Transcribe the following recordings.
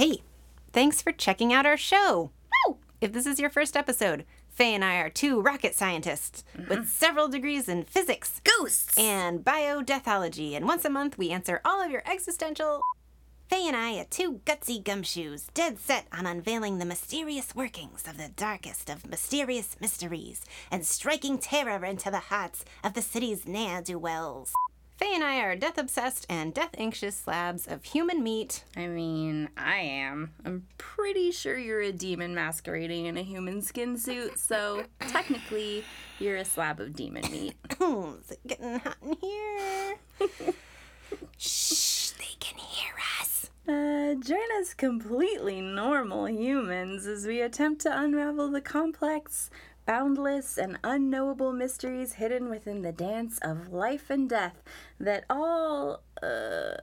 Hey, thanks for checking out our show. Woo! If this is your first episode, Faye and I are two rocket scientists with several degrees in physics Ghosts! and biodeathology, and once a month we answer all of your existential. Faye and I are two gutsy gumshoes, dead set on unveiling the mysterious workings of the darkest of mysterious mysteries and striking terror into the hearts of the city's ne'er do wells. Faye and I are death obsessed and death anxious slabs of human meat. I mean, I am. I'm pretty sure you're a demon masquerading in a human skin suit, so technically, you're a slab of demon meat. Is it getting hot in here? Shh, they can hear us. Uh, join us completely normal humans as we attempt to unravel the complex, boundless, and unknowable mysteries hidden within the dance of life and death that all, uh,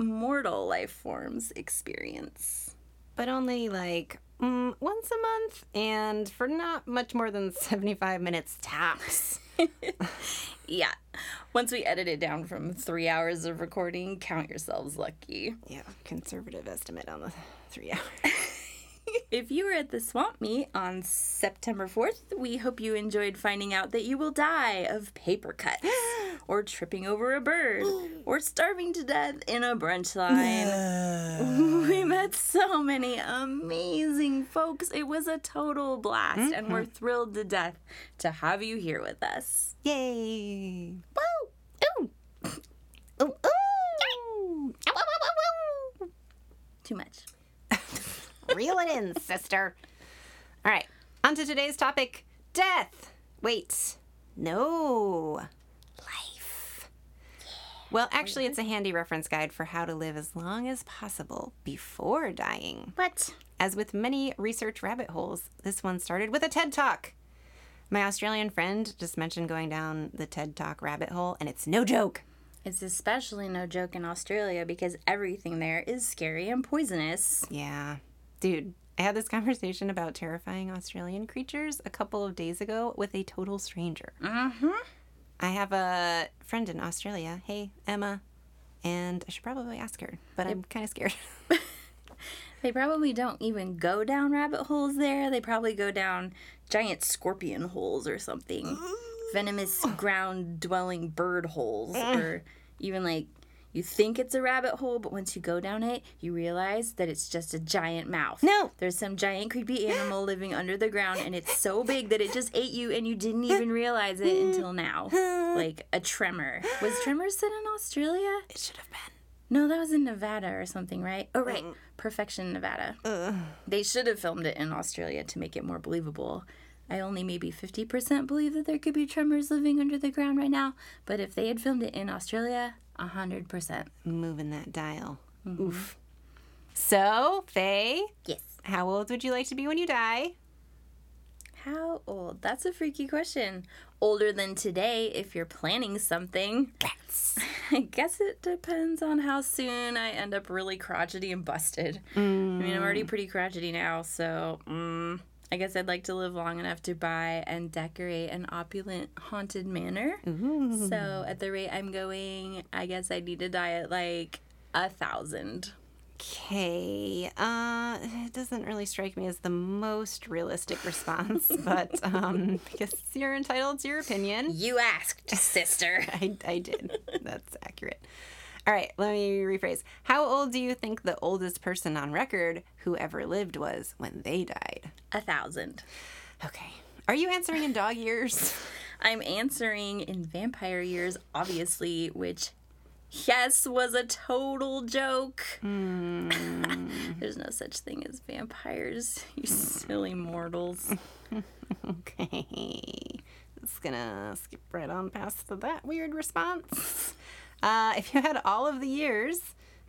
mortal life forms experience. But only like mm, once a month and for not much more than 75 minutes tops. Yeah. Once we edit it down from three hours of recording, count yourselves lucky. yeah, conservative estimate on the three hours. If you were at the swamp meet on September 4th, we hope you enjoyed finding out that you will die of paper cuts, or tripping over a bird, or starving to death in a brunch line. we met so many amazing folks. It was a total blast, and we're mm-hmm. thrilled to death to have you here with us. Yay! Woo! Ooh! Ooh! Ooh! Too much. Reel it in, sister. All right, on to today's topic death. Wait, no. Life. Well, actually, mm-hmm. it's a handy reference guide for how to live as long as possible before dying. What? As with many research rabbit holes, this one started with a TED Talk. My Australian friend just mentioned going down the TED Talk rabbit hole, and it's no joke. It's especially no joke in Australia because everything there is scary and poisonous. Yeah. Dude, I had this conversation about terrifying Australian creatures a couple of days ago with a total stranger. Mm-hmm. I have a friend in Australia. Hey, Emma. And I should probably ask her, but I'm kind of scared. They probably don't even go down rabbit holes there. They probably go down giant scorpion holes or something. Venomous ground dwelling bird holes. or even like you think it's a rabbit hole, but once you go down it, you realize that it's just a giant mouth. No. There's some giant creepy animal living under the ground and it's so big that it just ate you and you didn't even realize it until now. Like a tremor. Was tremor set in Australia? it should have been. No, that was in Nevada or something, right? Oh, right. Mm. Perfection, Nevada. They should have filmed it in Australia to make it more believable. I only maybe 50% believe that there could be tremors living under the ground right now, but if they had filmed it in Australia, 100%. Moving that dial. Oof. So, Faye, Yes. how old would you like to be when you die? How old? That's a freaky question. Older than today if you're planning something. Yes. I guess it depends on how soon I end up really crotchety and busted. I mean, I'm already pretty crotchety now, so mm, I guess I'd like to live long enough to buy and decorate an opulent haunted manor. So at the rate I'm going, I guess I need to die at like a thousand. Okay. Uh, it doesn't really strike me as the most realistic response, but um, I guess you're entitled to your opinion. You asked, sister. I, I did. That's accurate. All right, let me rephrase. How old do you think the oldest person on record who ever lived was when they died? a thousand. Okay. Are you answering in dog years? I'm answering in vampire years, obviously, which, yes, was a total joke. Hmm. There's no such thing as vampires, you silly mortals. Okay. Just gonna skip right on past that weird response. Uh, if you had all of the years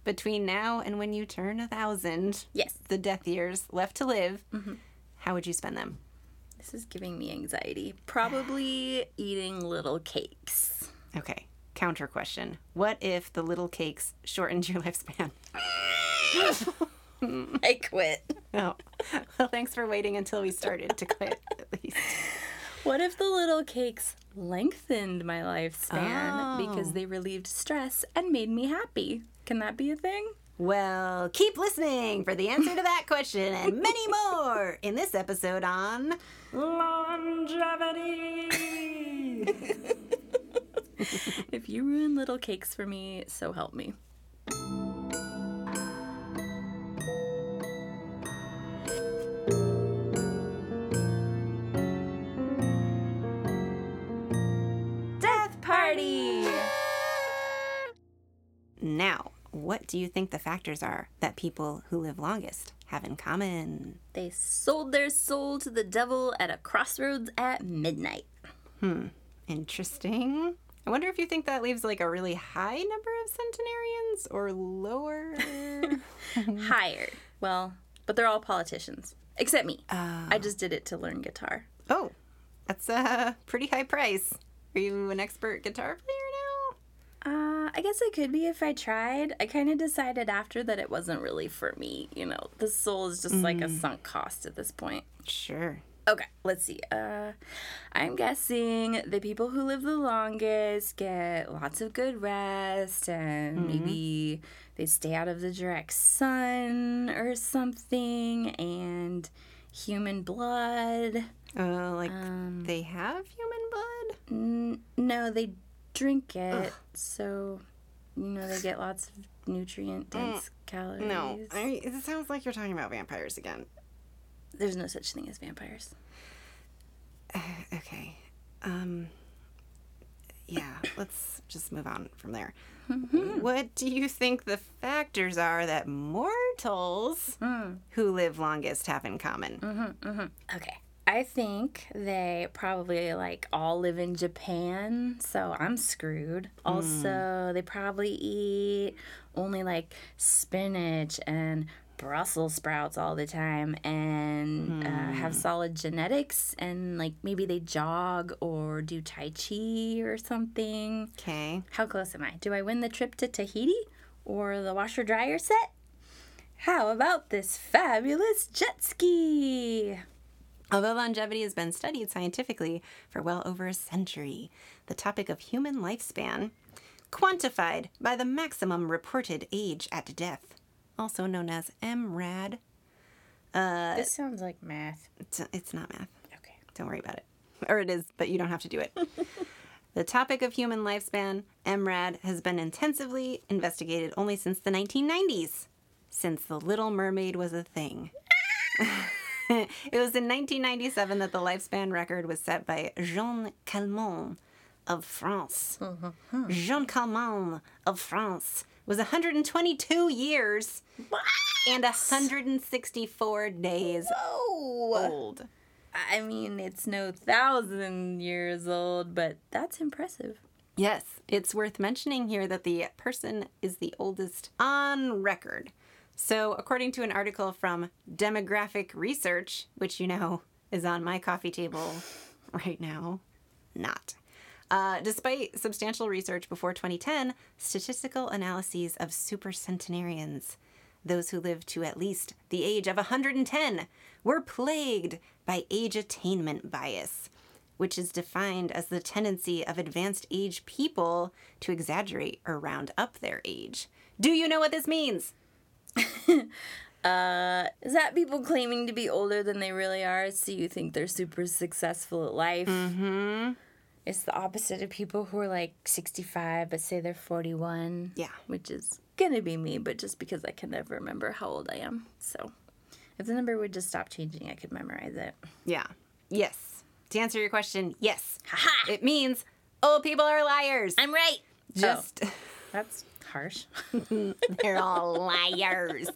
between now and when you turn a thousand, Yes, the death years left to live, how would you spend them? this is giving me anxiety. Probably eating little cakes. Okay. Counter question. What if the little cakes shortened your lifespan? I quit. Oh. Well, thanks for waiting until we started to quit, at least. What if the little cakes lengthened my lifespan Oh. because they relieved stress and made me happy? Can that be a thing? Well, keep listening for the answer to that question and many more in this episode on longevity. if you ruin little cakes for me, so help me. Now, what do you think the factors are that people who live longest have in common? They sold their soul to the devil at a crossroads at midnight. Hmm, interesting. I wonder if you think that leaves like a really high number of centenarians or lower. Higher. Well, but they're all politicians. Except me. I just did it to learn guitar. oh, that's a pretty high price. Are you an expert guitar player Uh, I guess I could be if I tried. I kind of decided after that it wasn't really for me. You know, the soul is just like a sunk cost at this point. Sure. Okay, let's see. Uh, I'm guessing the people who live the longest get lots of good rest and maybe they stay out of the direct sun or something and human blood. Uh, like they have human blood? N- no, they drink it, so you know they get lots of nutrient dense calories. No. I, it sounds like you're talking about vampires again. There's no such thing as vampires. Okay. Um yeah, let's just move on from there. what do you think the factors are that mortals who live longest have in common? mm-hmm Okay. I think they probably like all live in Japan, so I'm screwed. Also, they probably eat only like spinach and Brussels sprouts all the time and uh, have solid genetics and like maybe they jog or do Tai Chi or something. Okay. How close am I? Do I win the trip to Tahiti or the washer dryer set? How about this fabulous jet ski? Although longevity has been studied scientifically for well over a century, the topic of human lifespan, quantified by the maximum reported age at death, also known as MRAD, uh, this sounds like math. it's, it's not math. Okay. Don't worry about it. Or it is, but you don't have to do it. the topic of human lifespan, MRAD, has been intensively investigated only since the 1990s, since The Little Mermaid was a thing. it was in 1997 that the lifespan record was set by Jeanne Calment of France. Mm-hmm. Jeanne Calment of France was 122 years and 164 days Oh! old. I mean, it's no thousand years old, but that's impressive. Yes, it's worth mentioning here that the person is the oldest on record. So, according to an article from Demographic Research, which you know is on my coffee table right now, not. Uh, despite substantial research before 2010, statistical analyses of supercentenarians, those who live to at least the age of 110, were plagued by age attainment bias, which is defined as the tendency of advanced age people to exaggerate or round up their age. Do you know what this means? Uh, is that people claiming to be older than they really are, so you think they're super successful at life? Mm-hmm. It's the opposite of people who are like 65 but say they're 41. Yeah. Which is gonna be me, but just because I can never remember how old I am. So if the number would just stop changing, I could memorize it. Yeah. Yes. To answer your question, yes. Haha! It means old people are liars. I'm right! Just, That's harsh. they're all liars.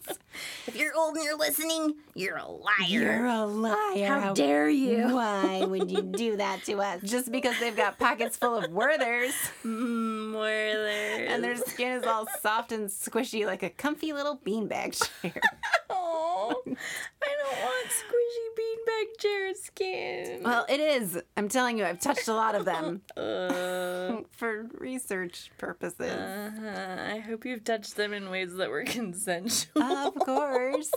if you're old and you're listening, you're a liar. You're a liar. How dare you? Why would you do that to us? Just because they've got pockets full of Werthers Mm, Werther. and their skin is all soft and squishy like a comfy little beanbag chair. Oh, I don't want squishy skin. well, it is. I'm telling you, I've touched a lot of them Uh, for research purposes. uh, I hope you've touched them in ways that were consensual. of course.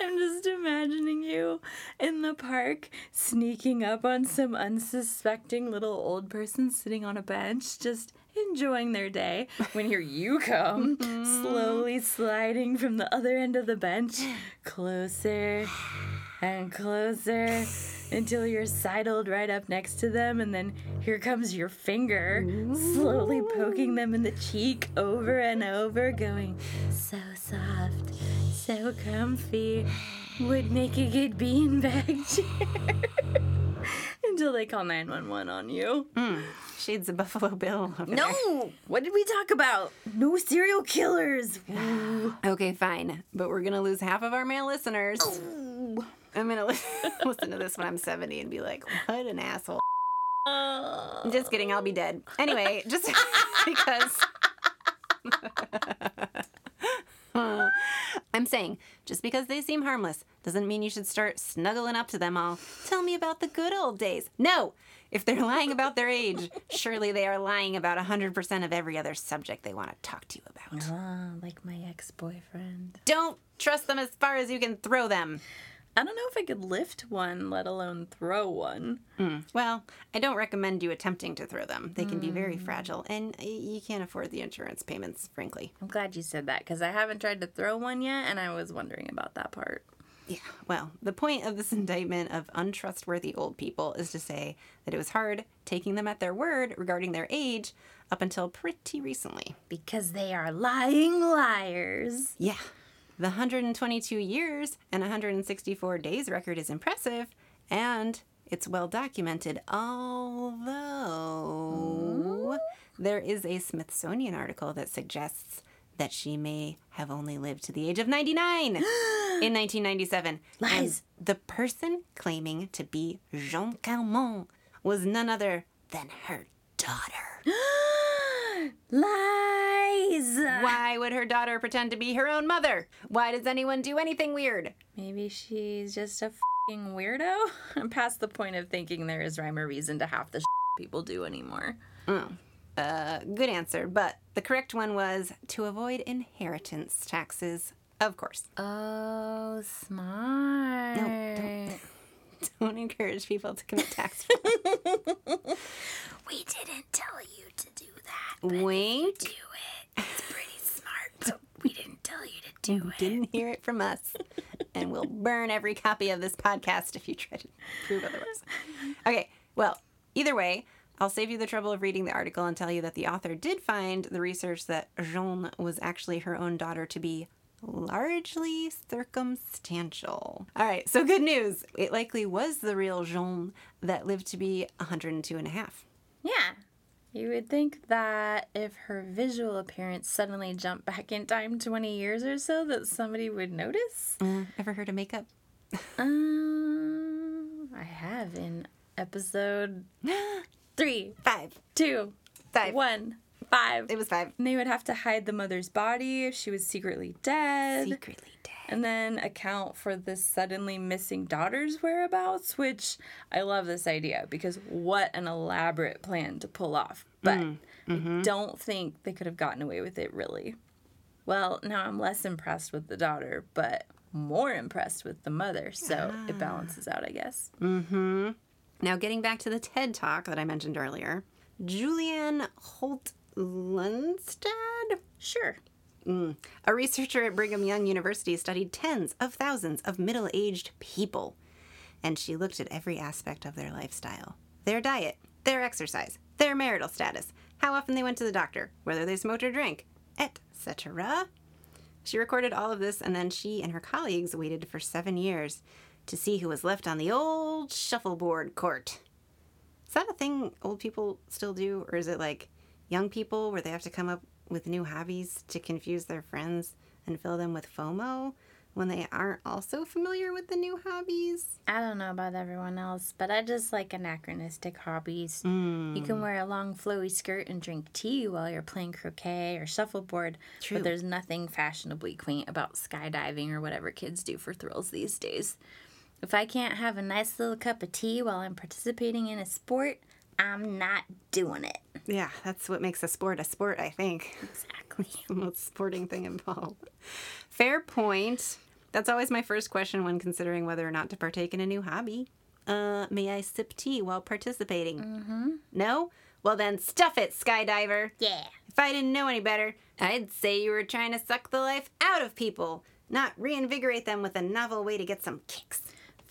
I'm just imagining you in the park sneaking up on some unsuspecting little old person sitting on a bench, just enjoying their day when here you come, slowly sliding from the other end of the bench, closer and closer until you're sidled right up next to them, and then here comes your finger, slowly poking them in the cheek over and over, going, So soft, so comfy, would make a good beanbag chair. until they call 911 on you. Hmm, Shades of Buffalo Bill. No! What did we talk about? No serial killers. Okay, fine. But we're going to lose half of our male listeners. I'm to listen to this when I'm 70 and be like, what an asshole. I'm just kidding. I'll be dead. Anyway, just because. I'm saying, just because they seem harmless doesn't mean you should start snuggling up to them all. Tell me about the good old days. No! If they're lying about their age, surely they are lying about 100% of every other subject they want to talk to you about. Ah, like my ex boyfriend. Don't trust them as far as you can throw them. I don't know if I could lift one, let alone throw one. Mm. Well, I don't recommend you attempting to throw them. They can be very mm. fragile, and you can't afford the insurance payments, frankly. I'm glad you said that because I haven't tried to throw one yet and I was wondering about that part. Yeah, well, the point of this indictment of untrustworthy old people is to say that it was hard taking them at their word regarding their age up until pretty recently. Because they are lying liars. Yeah, the 122 years and 164 days record is impressive, and it's well documented, although there is a Smithsonian article that suggests that she may have only lived to the age of 99 in 1997. Lies. And the person claiming to be Jeanne Calment was none other than her daughter. Lies! Why would her daughter pretend to be her own mother? Why does anyone do anything weird? Maybe she's just a fing weirdo. I'm past the point of thinking there is rhyme or reason to half the people do anymore. Oh, uh, good answer. But the correct one was to avoid inheritance taxes. Of course. Oh, smart. don't. Don't encourage people to commit tax fraud. We didn't tell you to do that. Wink. Do it. It's pretty smart, but we didn't tell you to do it. Didn't hear it from us. And we'll burn every copy of this podcast if you try to prove otherwise. Okay, well, either way, I'll save you the trouble of reading the article and tell you that the author did find the research that Jeanne was actually her own daughter to be largely circumstantial. All right, so good news. It likely was the real Jeanne that lived to be 102 and a half. Yeah. You would think that if her visual appearance suddenly jumped back in time 20 years or so, that somebody would notice. Uh, ever heard of makeup? Um, I have in episode three, Five. two, Five. one, five. It was five. And they would have to hide the mother's body if she was secretly dead. Secretly dead. and then account for the suddenly missing daughter's whereabouts, which I love this idea because what an elaborate plan to pull off. But I don't think they could have gotten away with it really. Well, now I'm less impressed with the daughter, but more impressed with the mother, so it balances out, I guess. Mm-hmm. Now, getting back to the TED talk that I mentioned earlier, Julianne Holt Lunstad, Sure. Mm. a researcher at Brigham Young University, studied tens of thousands of middle aged people. And she looked at every aspect of their lifestyle their diet, their exercise, their marital status, how often they went to the doctor, whether they smoked or drank, etc. She recorded all of this, and then she and her colleagues waited for seven years to see who was left on the old shuffleboard court. Is that a thing old people still do, or is it like young people where they have to come up with new hobbies to confuse their friends and fill them with FOMO when they aren't also familiar with the new hobbies? I don't know about everyone else, but I just like anachronistic hobbies. You can mm. wear a long flowy skirt and drink tea while you're playing croquet or shuffleboard, True. but there's nothing fashionably quaint about skydiving or whatever kids do for thrills these days. If I can't have a nice little cup of tea while I'm participating in a sport, I'm not doing it. Yeah, that's what makes a sport a sport, I think. Exactly. the most sporting thing involved. Fair point. That's always my first question when considering whether or not to partake in a new hobby. Uh, may I sip tea while participating? Mm-hmm. No? Well, then stuff it, skydiver. Yeah. If I didn't know any better, I'd say you were trying to suck the life out of people, not reinvigorate them with a novel way to get some kicks.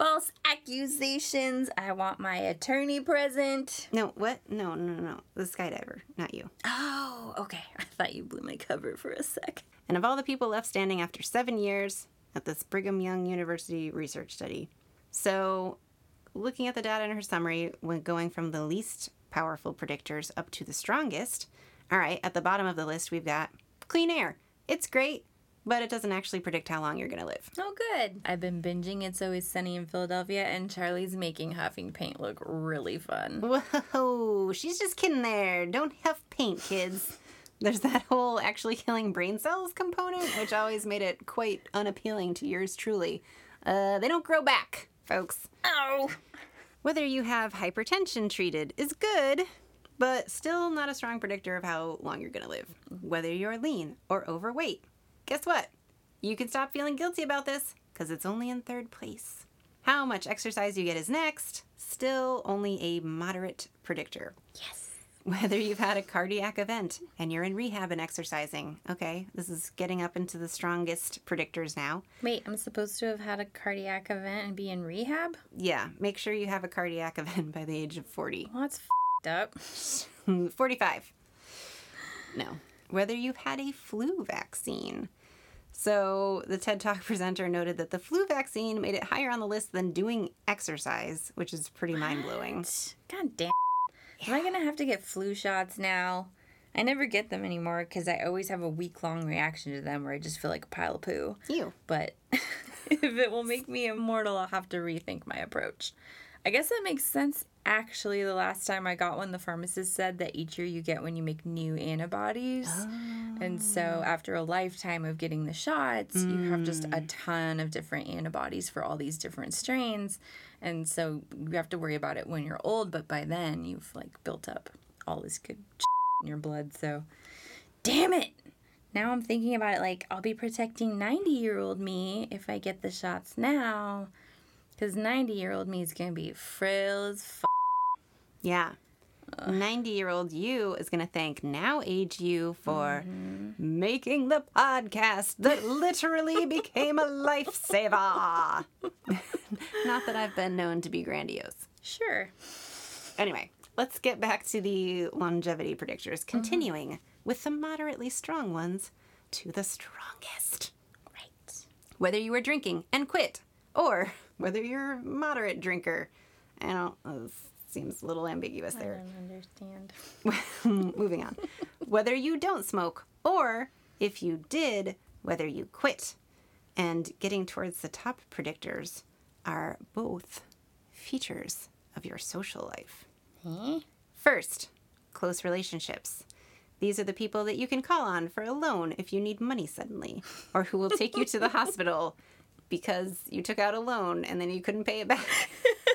False accusations. I want my attorney present. No, what? No, no, no, no. The skydiver, not you. Oh, okay. I thought you blew my cover for a sec. And of all the people left standing after seven years at this Brigham Young University research study. So, looking at the data in her summary, when going from the least powerful predictors up to the strongest, all right, at the bottom of the list, we've got clean air. It's great, but it doesn't actually predict how long you're going to live. Oh, good. I've been binging It's Always Sunny in Philadelphia, and Charlie's making huffing paint look really fun. Whoa, she's just kidding there. Don't huff paint, kids. There's that whole actually killing brain cells component, which always made it quite unappealing to yours truly. Uh, they don't grow back, folks. Oh. Whether you have hypertension treated is good, but still not a strong predictor of how long you're going to live. Whether you're lean or overweight. Guess what? You can stop feeling guilty about this because it's only in third place. How much exercise you get is next, still only a moderate predictor. Yes. Whether you've had a cardiac event and you're in rehab and exercising. Okay, this is getting up into the strongest predictors now. Wait, I'm supposed to have had a cardiac event and be in rehab? Yeah, make sure you have a cardiac event by the age of 40. Well, that's f***ed up. 45. No. Whether you've had a flu vaccine. So, the TED Talk presenter noted that the flu vaccine made it higher on the list than doing exercise, which is pretty mind blowing. God damn. Am I gonna have to get flu shots now? I never get them anymore because I always have a week long reaction to them where I just feel like a pile of poo. You. But if it will make me immortal, I'll have to rethink my approach. I guess that makes sense. Actually, the last time I got one, the pharmacist said that each year you get when you make new antibodies. And so, oh. after a lifetime of getting the shots, you have just a mm. ton of different antibodies for all these different strains. And so, you have to worry about it when you're old, but by then, you've like built up all this good in your blood. So, damn it! Now I'm thinking about it like I'll be protecting 90 year old me if I get the shots now. Because 90 year old me is going to be frail as f. Yeah. 90 year old you is going to thank now age you for making the podcast that literally became a lifesaver. Not that I've been known to be grandiose. Sure. Anyway, let's get back to the longevity predictors, continuing with the moderately strong ones to the strongest. Right. Whether you were drinking and quit, or whether you're a moderate drinker. I don't, uh, seems a little ambiguous I there. don't understand. Moving on. Whether you don't smoke, or if you did, whether you quit. And getting towards the top predictors are both features of your social life. Huh? First, close relationships. These are the people that you can call on for a loan if you need money suddenly, or who will take you to the hospital because you took out a loan and then you couldn't pay it back,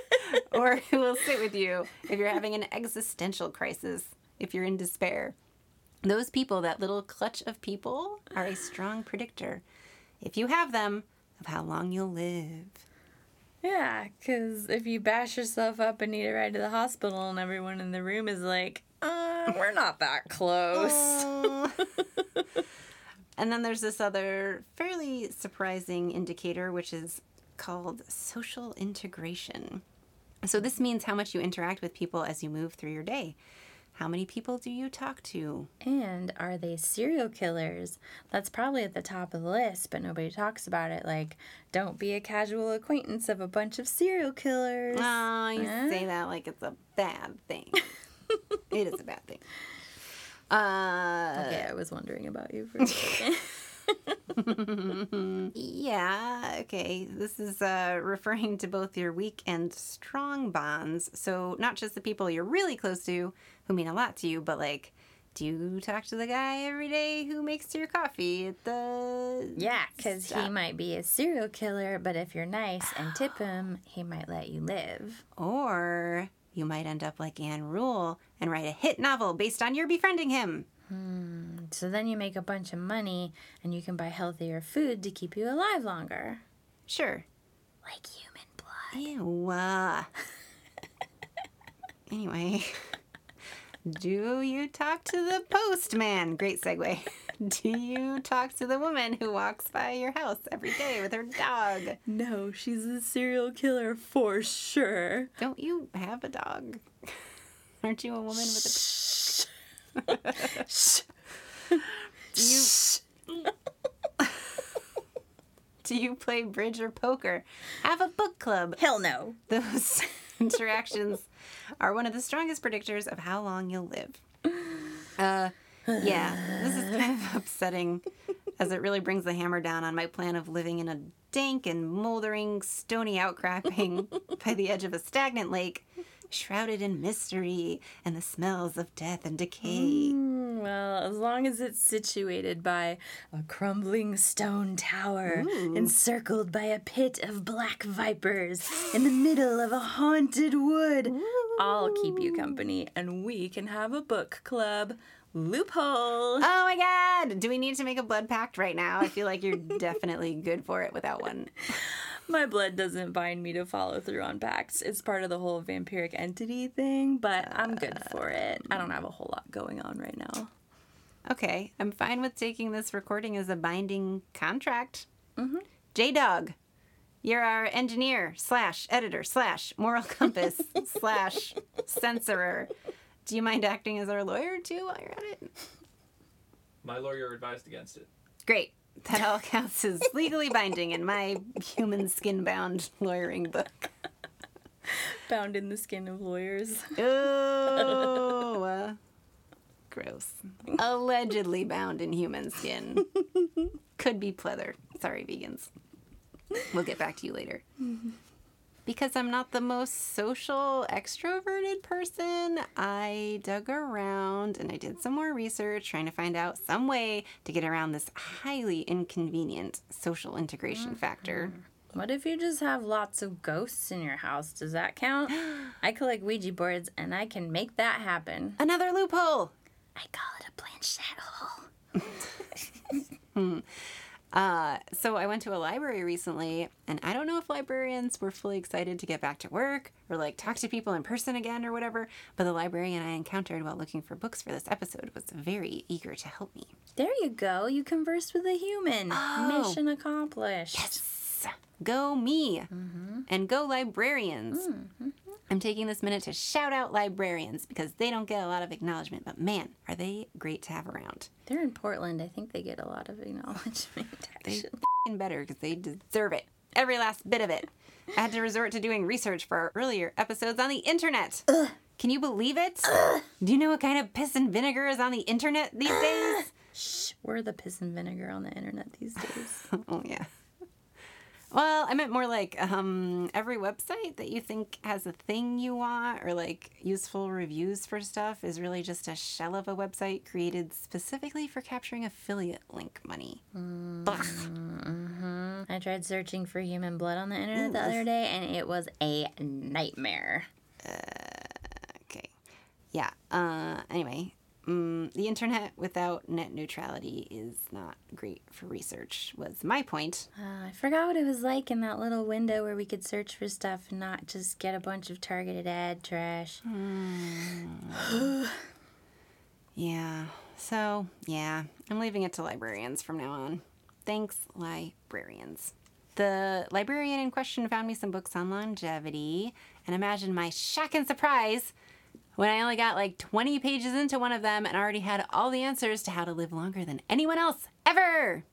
or who will sit with you if you're having an existential crisis, if you're in despair. Those people, that little clutch of people, are a strong predictor, if you have them, of how long you'll live. Yeah, because if you bash yourself up and need a ride to the hospital and everyone in the room is like, uh, we're not that close. And then there's this other fairly surprising indicator, which is called social integration. So, this means how much you interact with people as you move through your day. How many people do you talk to? And are they serial killers? That's probably at the top of the list, but nobody talks about it. Like, don't be a casual acquaintance of a bunch of serial killers. Oh, you Huh? say that like it's a bad thing. it is a bad thing. Uh, okay, I was wondering about you for a second. Yeah, okay. This is uh, referring to both your weak and strong bonds. So, not just the people you're really close to who mean a lot to you, but like, do you talk to the guy every day who makes your coffee at the. yeah, because he might be a serial killer, but if you're nice and tip him, he might let you live. Or you might end up like Ann Rule and write a hit novel based on your befriending him. So then you make a bunch of money and you can buy healthier food to keep you alive longer. Sure. Like human blood. Ew. uh. anyway, Do you talk to the postman? Great segue. Do you talk to the woman who walks by your house every day with her dog? No, she's a serial killer for sure. Don't you have a dog? Aren't you a woman with a. Do you do you play bridge or poker? Have a book club. Hell no. Those interactions are one of the strongest predictors of how long you'll live. Uh, yeah, this is kind of upsetting as it really brings the hammer down on my plan of living in a dank and moldering, stony outcropping by the edge of a stagnant lake, shrouded in mystery and the smells of death and decay. Mm, Well, as long as it's situated by a crumbling stone tower, encircled by a pit of black vipers, in the middle of a haunted wood, I'll keep you company and we can have a book club. Loophole! Oh my god! Do we need to make a blood pact right now? I feel like you're definitely good for it without one. My blood doesn't bind me to follow through on pacts. It's part of the whole vampiric entity thing, but I'm good for it. I don't have a whole lot going on right now. Okay, I'm fine with taking this recording as a binding contract. Mm-hmm. J Dog, you're our engineer slash editor slash moral compass slash censorer. Do you mind acting as our lawyer too while you're at it? My lawyer advised against it. Great. That all counts as legally binding in my human skin bound lawyering book. Bound in the skin of lawyers. Oh, uh, gross. Allegedly bound in human skin. Could be pleather. Sorry, vegans. We'll get back to you later. Because I'm not the most social, extroverted person, I dug around and I did some more research trying to find out some way to get around this highly inconvenient social integration mm-hmm. factor. What if you just have lots of ghosts in your house? Does that count? I collect Ouija boards and I can make that happen. Another loophole! I call it a planchette hole. Uh, so I went to a library recently, and I don't know if librarians were fully excited to get back to work or like talk to people in person again or whatever. But the librarian I encountered while looking for books for this episode was very eager to help me. There you go. You conversed with a human. Oh. Mission accomplished. Yes, go me, and go librarians. I'm taking this minute to shout out librarians because they don't get a lot of acknowledgement, but man, are they great to have around. They're in Portland. I think they get a lot of acknowledgement, They actually. f***ing better because they deserve it. Every last bit of it. I had to resort to doing research for our earlier episodes on the internet. Can you believe it? Do you know what kind of piss and vinegar is on the internet these days? Shh. We're the piss and vinegar on the internet these days. oh yeah. Well, I meant more like um, every website that you think has a thing you want or like useful reviews for stuff is really just a shell of a website created specifically for capturing affiliate link money. Ugh. I tried searching for human blood on the internet the other day and it was a nightmare. Okay. Yeah. Uh, anyway, mm, the internet without net neutrality is not great for research, was my point. Uh, I forgot what it was like in that little window where we could search for stuff and not just get a bunch of targeted ad trash. Yeah. So, yeah, I'm leaving it to librarians from now on. Thanks, librarians. The librarian in question found me some books on longevity, and imagine my shock and surprise when I only got like 20 pages into one of them and already had all the answers to how to live longer than anyone else ever.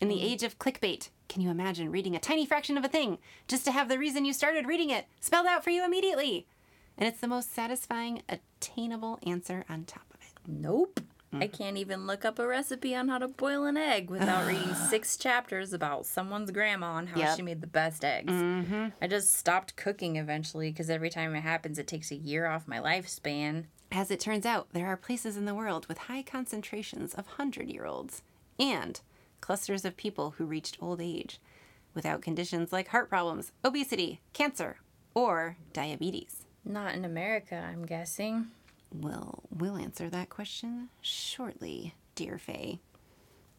In the mm. age of clickbait, can you imagine reading a tiny fraction of a thing just to have the reason you started reading it spelled out for you immediately? And it's the most satisfying, attainable answer on top of it. Nope. Mm-hmm. I can't even look up a recipe on how to boil an egg without reading six chapters about someone's grandma and how Yep. she made the best eggs. Mm-hmm. I just stopped cooking eventually because every time it happens, it takes a year off my lifespan. As it turns out, there are places in the world with high concentrations of 100 year olds and clusters of people who reached old age without conditions like heart problems, obesity, cancer, or diabetes. Not in America, I'm guessing. Well, we'll answer that question shortly, dear Faye.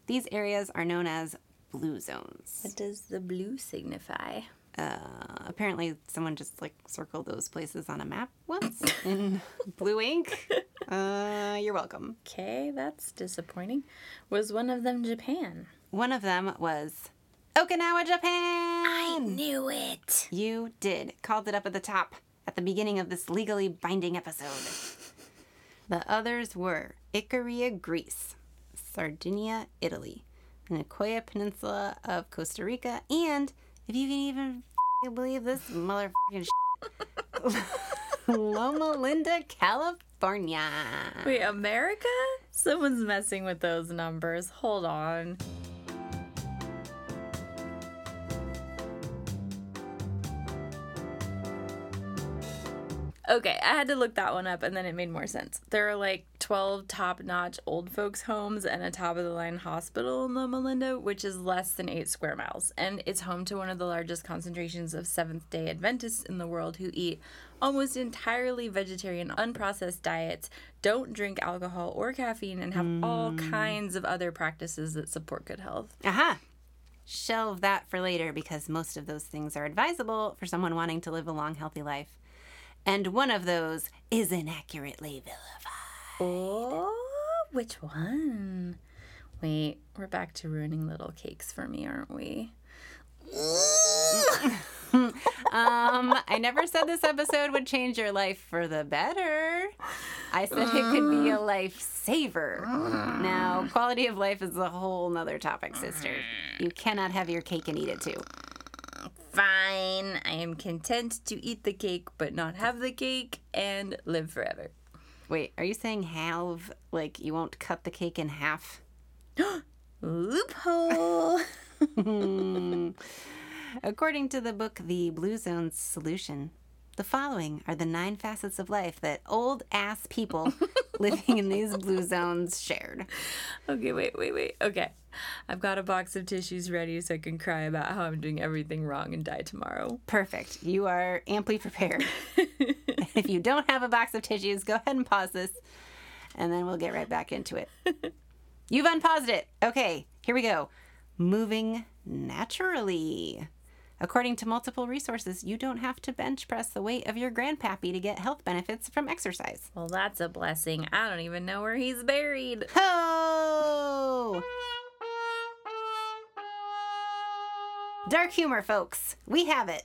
These areas are known as blue zones. What does the blue signify? Uh, apparently, someone just like circled those places on a map once in blue ink. Uh, you're welcome. Okay, that's disappointing. Was one of them Japan? One of them was Okinawa, Japan. I knew it. You did. Called it up at the top at the beginning of this legally binding episode. The others were Icaria, Greece, Sardinia, Italy, the Nicoya Peninsula of Costa Rica, and if you can even believe this motherfucking Loma Linda, California. Wait, America? Someone's messing with those numbers. Hold on. Okay, I had to look that one up and then it made more sense. There are like 12 top notch old folks' homes and a top of the line hospital in Loma Linda, which is less than 8 square miles. And it's home to one of the largest concentrations of Seventh day Adventists in the world who eat almost entirely vegetarian, unprocessed diets, don't drink alcohol or caffeine, and have all mm. kinds of other practices that support good health. Aha. Shelve that for later because most of those things are advisable for someone wanting to live a long, healthy life. And one of those is inaccurately vilified. Oh, which one? Wait, we're back to ruining little cakes for me, aren't we? Um, I never said this episode would change your life for the better. I said it could be a lifesaver. Now, quality of life is a whole nother topic, sister. You cannot have your cake and eat it too. Fine, I am content to eat the cake but not have the cake and live forever. Wait, are you saying halve? Like you won't cut the cake in half? Loophole! Hmm. According to the book The Blue Zone's Solution, the following are the nine facets of life that old ass people living in these blue zones shared. okay, wait, wait, wait. Okay. I've got a box of tissues ready so I can cry about how I'm doing everything wrong and die tomorrow. Perfect. You are amply prepared. if you don't have a box of tissues, go ahead and pause this, and then we'll get right back into it. You've unpaused it. Okay, here we go. Moving naturally. According to multiple resources, you don't have to bench press the weight of your grandpappy to get health benefits from exercise. Well, that's a blessing. I don't even know where he's buried. Ho! Dark humor, folks. We have it.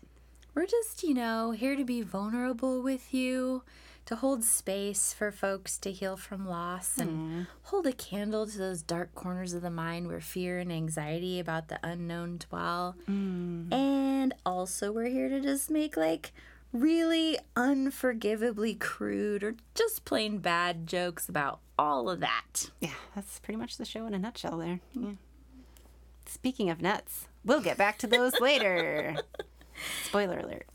We're just, you know, here to be vulnerable with you, to hold space for folks to heal from loss and hold a candle to those dark corners of the mind where fear and anxiety about the unknown dwell. Mm. And also, we're here to just make like really unforgivably crude or just plain bad jokes about all of that. Yeah, that's pretty much the show in a nutshell there. Yeah. Speaking of nuts, we'll get back to those later. Spoiler alert.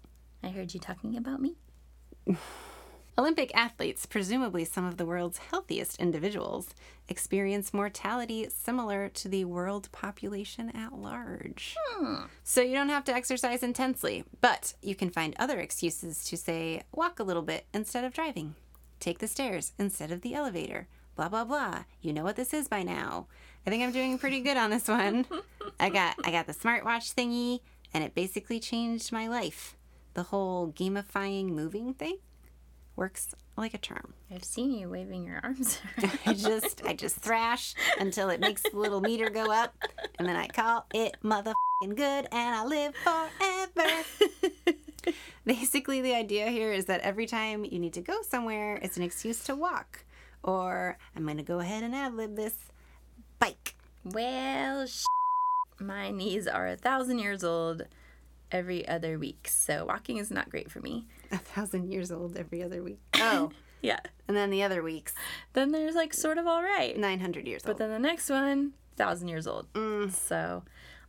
I heard you talking about me. Olympic athletes, presumably some of the world's healthiest individuals, experience mortality similar to the world population at large. Hmm. So you don't have to exercise intensely, but you can find other excuses to say, walk a little bit instead of driving, take the stairs instead of the elevator, blah blah blah. You know what this is by now. I think I'm doing pretty good on this one. I got I got the smartwatch thingy and it basically changed my life. The whole gamifying moving thing works like a charm. I've seen you waving your arms. I just I just thrash until it makes the little meter go up, and then I call it motherfucking good, and I live forever. Basically, the idea here is that every time you need to go somewhere, it's an excuse to walk, or I'm gonna go ahead and ad lib this bike. well, sh- my knees are a thousand years old every other week, so walking is not great for me. A thousand years old every other week. Oh, Yeah. and then the other weeks, Then there's like sort of all right. nine hundred years But old. But then the next one, thousand years old. Mm. So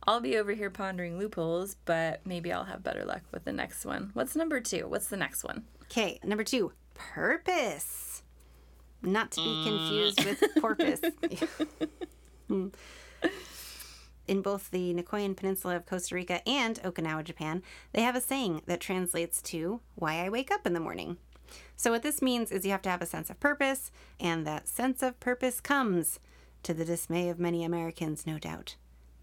I'll be over here pondering loopholes, but maybe I'll have better luck with the next one. What's number two? What's the next one? Okay, number two, purpose. Not to be mm. confused with porpoise. Mm. In both the Nicoyan Peninsula of Costa Rica and Okinawa, Japan, they have a saying that translates to why I wake up in the morning. So, what this means is you have to have a sense of purpose, and that sense of purpose comes, to the dismay of many Americans, no doubt,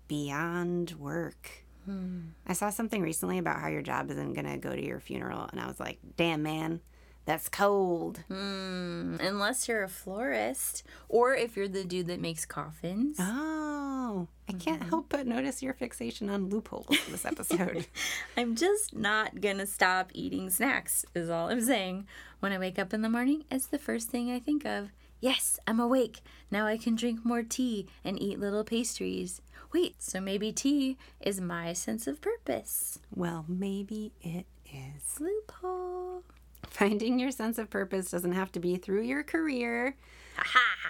beyond work. Hmm. I saw something recently about how your job isn't going to go to your funeral, and I was like, damn, man, That's cold. Mm, unless you're a florist, or if you're the dude that makes coffins. Oh, I can't help but notice your fixation on loopholes in this episode. I'm just not gonna stop eating snacks, is all I'm saying. When I wake up in the morning, it's the first thing I think of. Yes, I'm awake. Now I can drink more tea and eat little pastries. Wait, so maybe tea is my sense of purpose. well, maybe it is. Loophole. Finding your sense of purpose doesn't have to be through your career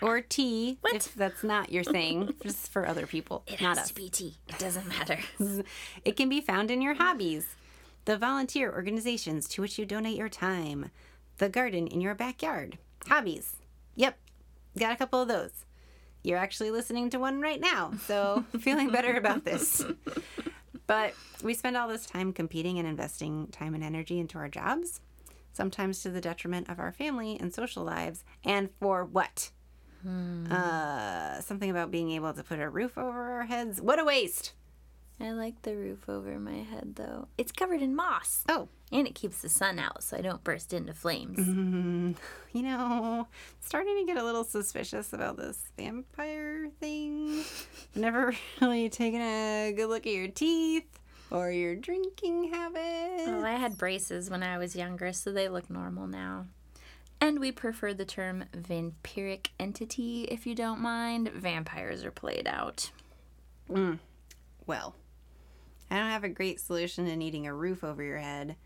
or tea if that's not your thing, just for other people, It not has us. to be tea. It doesn't matter. It can be found in your hobbies, the volunteer organizations to which you donate your time, the garden in your backyard. Hobbies. Yep, got a couple of those. You're actually listening to one right now, so feeling better about this. But we spend all this time competing and investing time and energy into our jobs, sometimes to the detriment of our family and social lives. And for what? Uh, something about being able to put a roof over our heads. What a waste! I like the roof over my head though. It's covered in moss. Oh, And it keeps the sun out so I don't burst into flames. you know, starting to get a little suspicious about this vampire thing. Never really taken a good look at your teeth or your drinking habits. Oh, I had braces when I was younger, so they look normal now. And we prefer the term vampiric entity, if you don't mind. Vampires are played out. Mm. Well, I don't have a great solution to needing a roof over your head.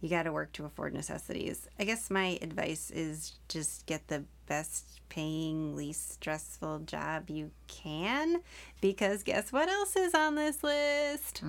You got to work to afford necessities. I guess my advice is just get the best paying, least stressful job you can. Because guess what else is on this list?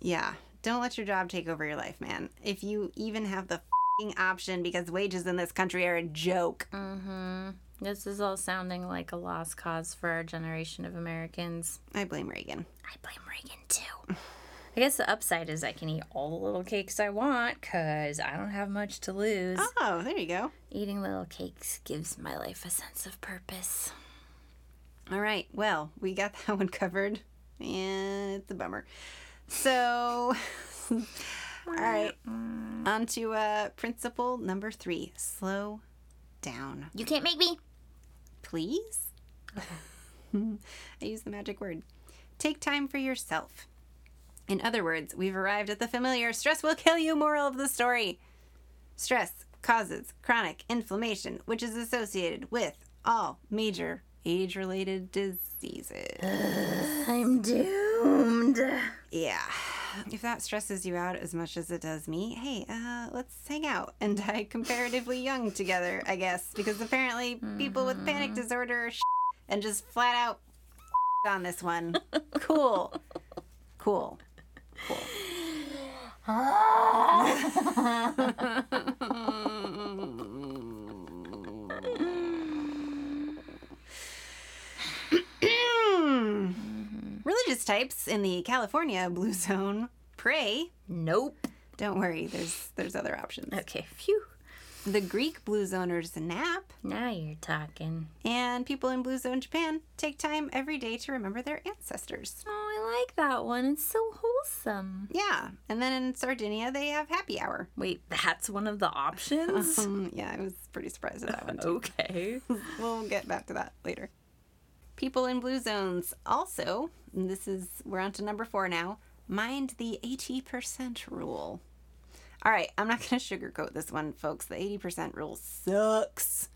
Yeah, don't let your job take over your life, man. If you even have the fing option, because wages in this country are a joke. Mm-hmm. This is all sounding like a lost cause for our generation of Americans. I blame Reagan. I blame Reagan too. I guess the upside is I can eat all the little cakes I want because I don't have much to lose. Oh, there you go. Eating little cakes gives my life a sense of purpose. All right. Well, we got that one covered, and it's a bummer. So, all right. On to uh, principle number three slow down. You can't make me. Please? I use the magic word. Take time for yourself. In other words, we've arrived at the familiar stress will kill you moral of the story. Stress causes chronic inflammation, which is associated with all major age related diseases. I'm doomed. Yeah. If that stresses you out as much as it does me, hey, uh, let's hang out and die comparatively young together, I guess. Because apparently people with panic disorder are sh- and just flat out on this one. Cool. Cool. Cool. Religious types in the California blue zone pray. Nope. Don't worry, there's there's other options. Okay, phew. The Greek blue zoners nap, Now you're talking. and people in blue zone Japan take time every day to remember their ancestors. Oh, I like that one. It's so wholesome. Yeah, and then in Sardinia they have happy hour. Wait, that's one of the options? Um, yeah, I was pretty surprised at that one too. okay. we'll get back to that later. People in blue zones also, and this is we're on to number four now. Mind the eighty percent rule. All right, I'm not going to sugarcoat this one, folks. The eighty percent rule sucks.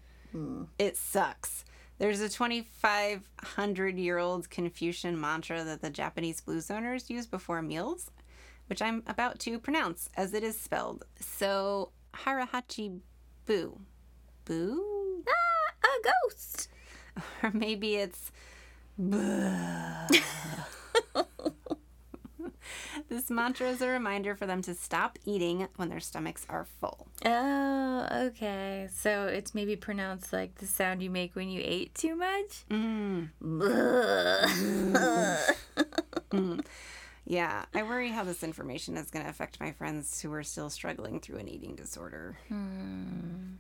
It sucks. There's a 2,500 year old Confucian mantra that the Japanese blue zoners use before meals, which I'm about to pronounce as it is spelled. So, harahachi Boo. Boo? Ah, a ghost. or maybe it's this mantra is a reminder for them to stop eating when their stomachs are full. Oh, okay. So it's maybe pronounced like the sound you make when you ate too much? Mm. yeah i worry how this information is going to affect my friends who are still struggling through an eating disorder.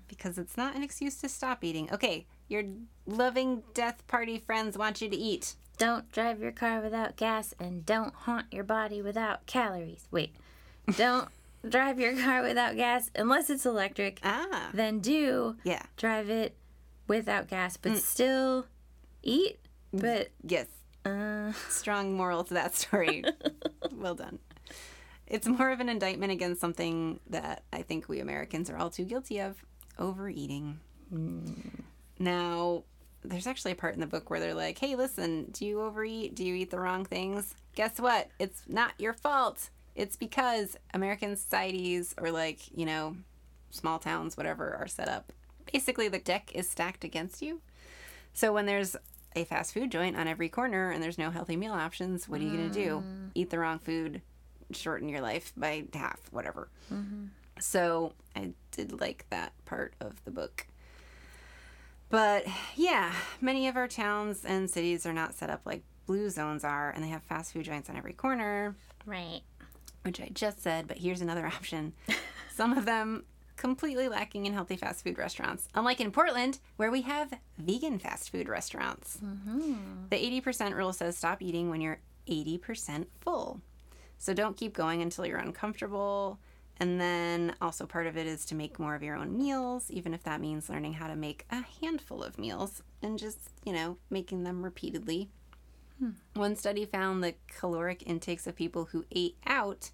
Because it's not an excuse to stop eating. Okay your loving death party friends want you to eat Don't drive your car without gas and don't haunt your body without calories. Wait. Don't drive your car without gas unless it's electric. Ah. Then do Yeah. drive it without gas, but still eat. But Yes. uh, Strong moral to that story. well done. It's more of an indictment against something that I think we Americans are all too guilty of overeating. Now, there's actually a part in the book where they're like, hey, listen, do you overeat? Do you eat the wrong things? Guess what? It's not your fault. It's because American societies or, like, you know, small towns, whatever, are set up. Basically, the deck is stacked against you. So when there's a fast food joint on every corner and there's no healthy meal options, what are you going to do? Mm. Eat the wrong food, shorten your life by half, whatever. Mm-hmm. So I did like that part of the book. But yeah, many of our towns and cities are not set up like blue zones are, and they have fast food joints on every corner, right. which I just said, but here's another option. Some of them completely lacking in healthy fast food restaurants, unlike in Portland, where we have vegan fast food restaurants. Mm-hmm. The 80% rule says stop eating when you're 80% full. So don't keep going until you're uncomfortable. And then also part of it is to make more of your own meals, even if that means learning how to make a handful of meals and just, you know, making them repeatedly. Hmm. One study found the caloric intakes of people who ate out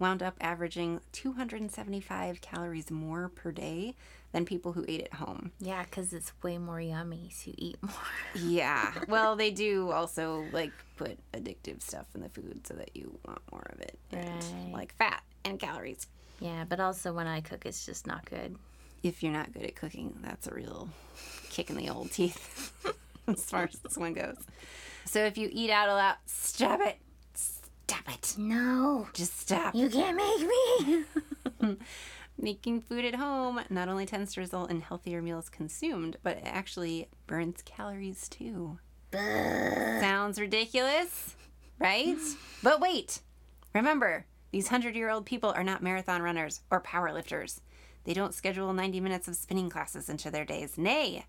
wound up averaging 275 calories more per day than people who ate at home. Yeah, because it's way more yummy, so you eat more. Yeah. Well, they do also like put addictive stuff in the food so that you want more of it. And Right. like fat and calories. Yeah, but also when I cook, it's just not good. If you're not good at cooking, that's a real kick in the old teeth as far as this one goes. So if you eat out a lot, stop it. Stop it. No, Just stop. you can't make me. Making food at home not only tends to result in healthier meals consumed, but it actually burns calories too. Sounds ridiculous, right? but wait, remember, these 100 year old people are not marathon runners or power lifters. They don't schedule 90 minutes of spinning classes into their days. Nay,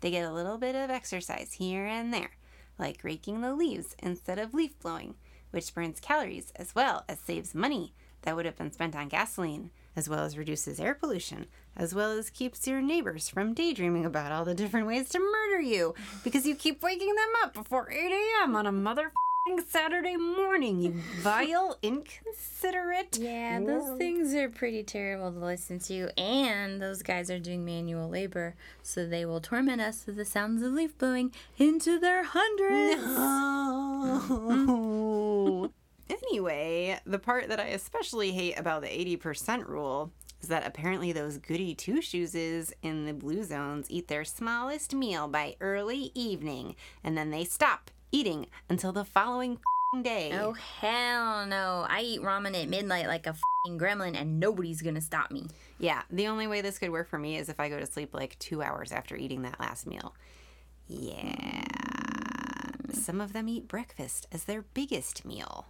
they get a little bit of exercise here and there, like raking the leaves instead of leaf blowing, which burns calories as well as saves money that would have been spent on gasoline, as well as reduces air pollution, as well as keeps your neighbors from daydreaming about all the different ways to murder you because you keep waking them up before 8 a.m. on a motherfucking Saturday morning, you vile, inconsiderate. Yeah, those things are pretty terrible to listen to. And those guys are doing manual labor, so they will torment us with the sounds of leaf blowing into their hundreds. No. anyway, the part that I especially hate about the 80% rule is that apparently those goody two shoeses in the blue zones eat their smallest meal by early evening and then they stop eating until the following day. Oh, hell no. I eat ramen at midnight like a gremlin, and nobody's gonna stop me. Yeah, the only way this could work for me is if I go to sleep like two hours after eating that last meal. Yeah. Some of them eat breakfast as their biggest meal.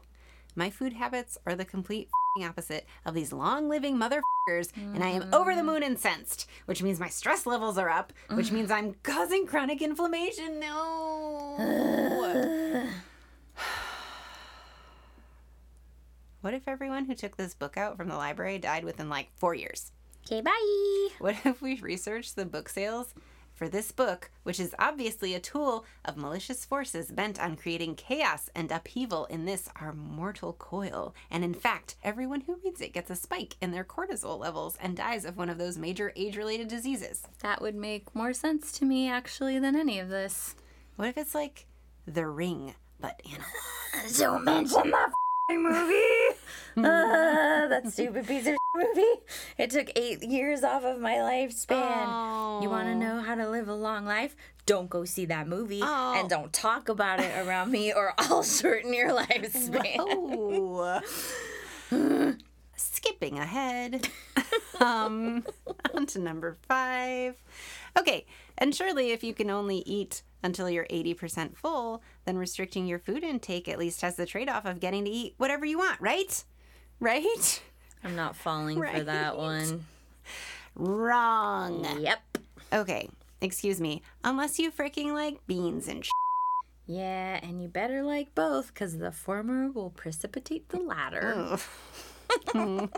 My food habits are the complete fing opposite of these long living motherfuckers, and I am over the mm-hmm. moon incensed, which means my stress levels are up, which means I'm causing chronic inflammation. No. what if everyone who took this book out from the library died within like four years? Okay, bye. What if we researched the book sales for this book, which is obviously a tool of malicious forces bent on creating chaos and upheaval in this our mortal coil? And in fact, everyone who reads it gets a spike in their cortisol levels and dies of one of those major age related diseases. That would make more sense to me, actually, than any of this. What if it's like The Ring, but analog? Don't mention that f***ing movie. uh, that stupid piece of movie. It took eight years off of my lifespan. You want to Oh. know how to live a long life? Don't go see that movie Oh. and don't talk about it around me, or I'll shorten your lifespan. Oh. Skipping ahead. um, on to number five. Okay, and surely if you can only eat until you're 80% full, then restricting your food intake at least has the trade off of getting to eat whatever you want, right? Right? I'm not falling for that one. Wrong. Yep. Okay, excuse me. Unless you freaking like beans and sh- Yeah, and you better like both, because the former will precipitate the latter.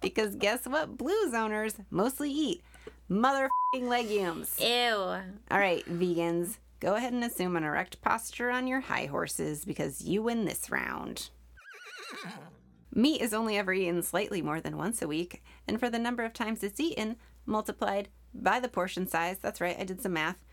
Because guess what blue zoners mostly eat? Motherfucking legumes. Ew. All right, vegans, go ahead and assume an erect posture on your high horses because you win this round. Meat is only ever eaten slightly more than once a week, and for the number of times it's eaten, multiplied by the portion size, that's right, I did some math,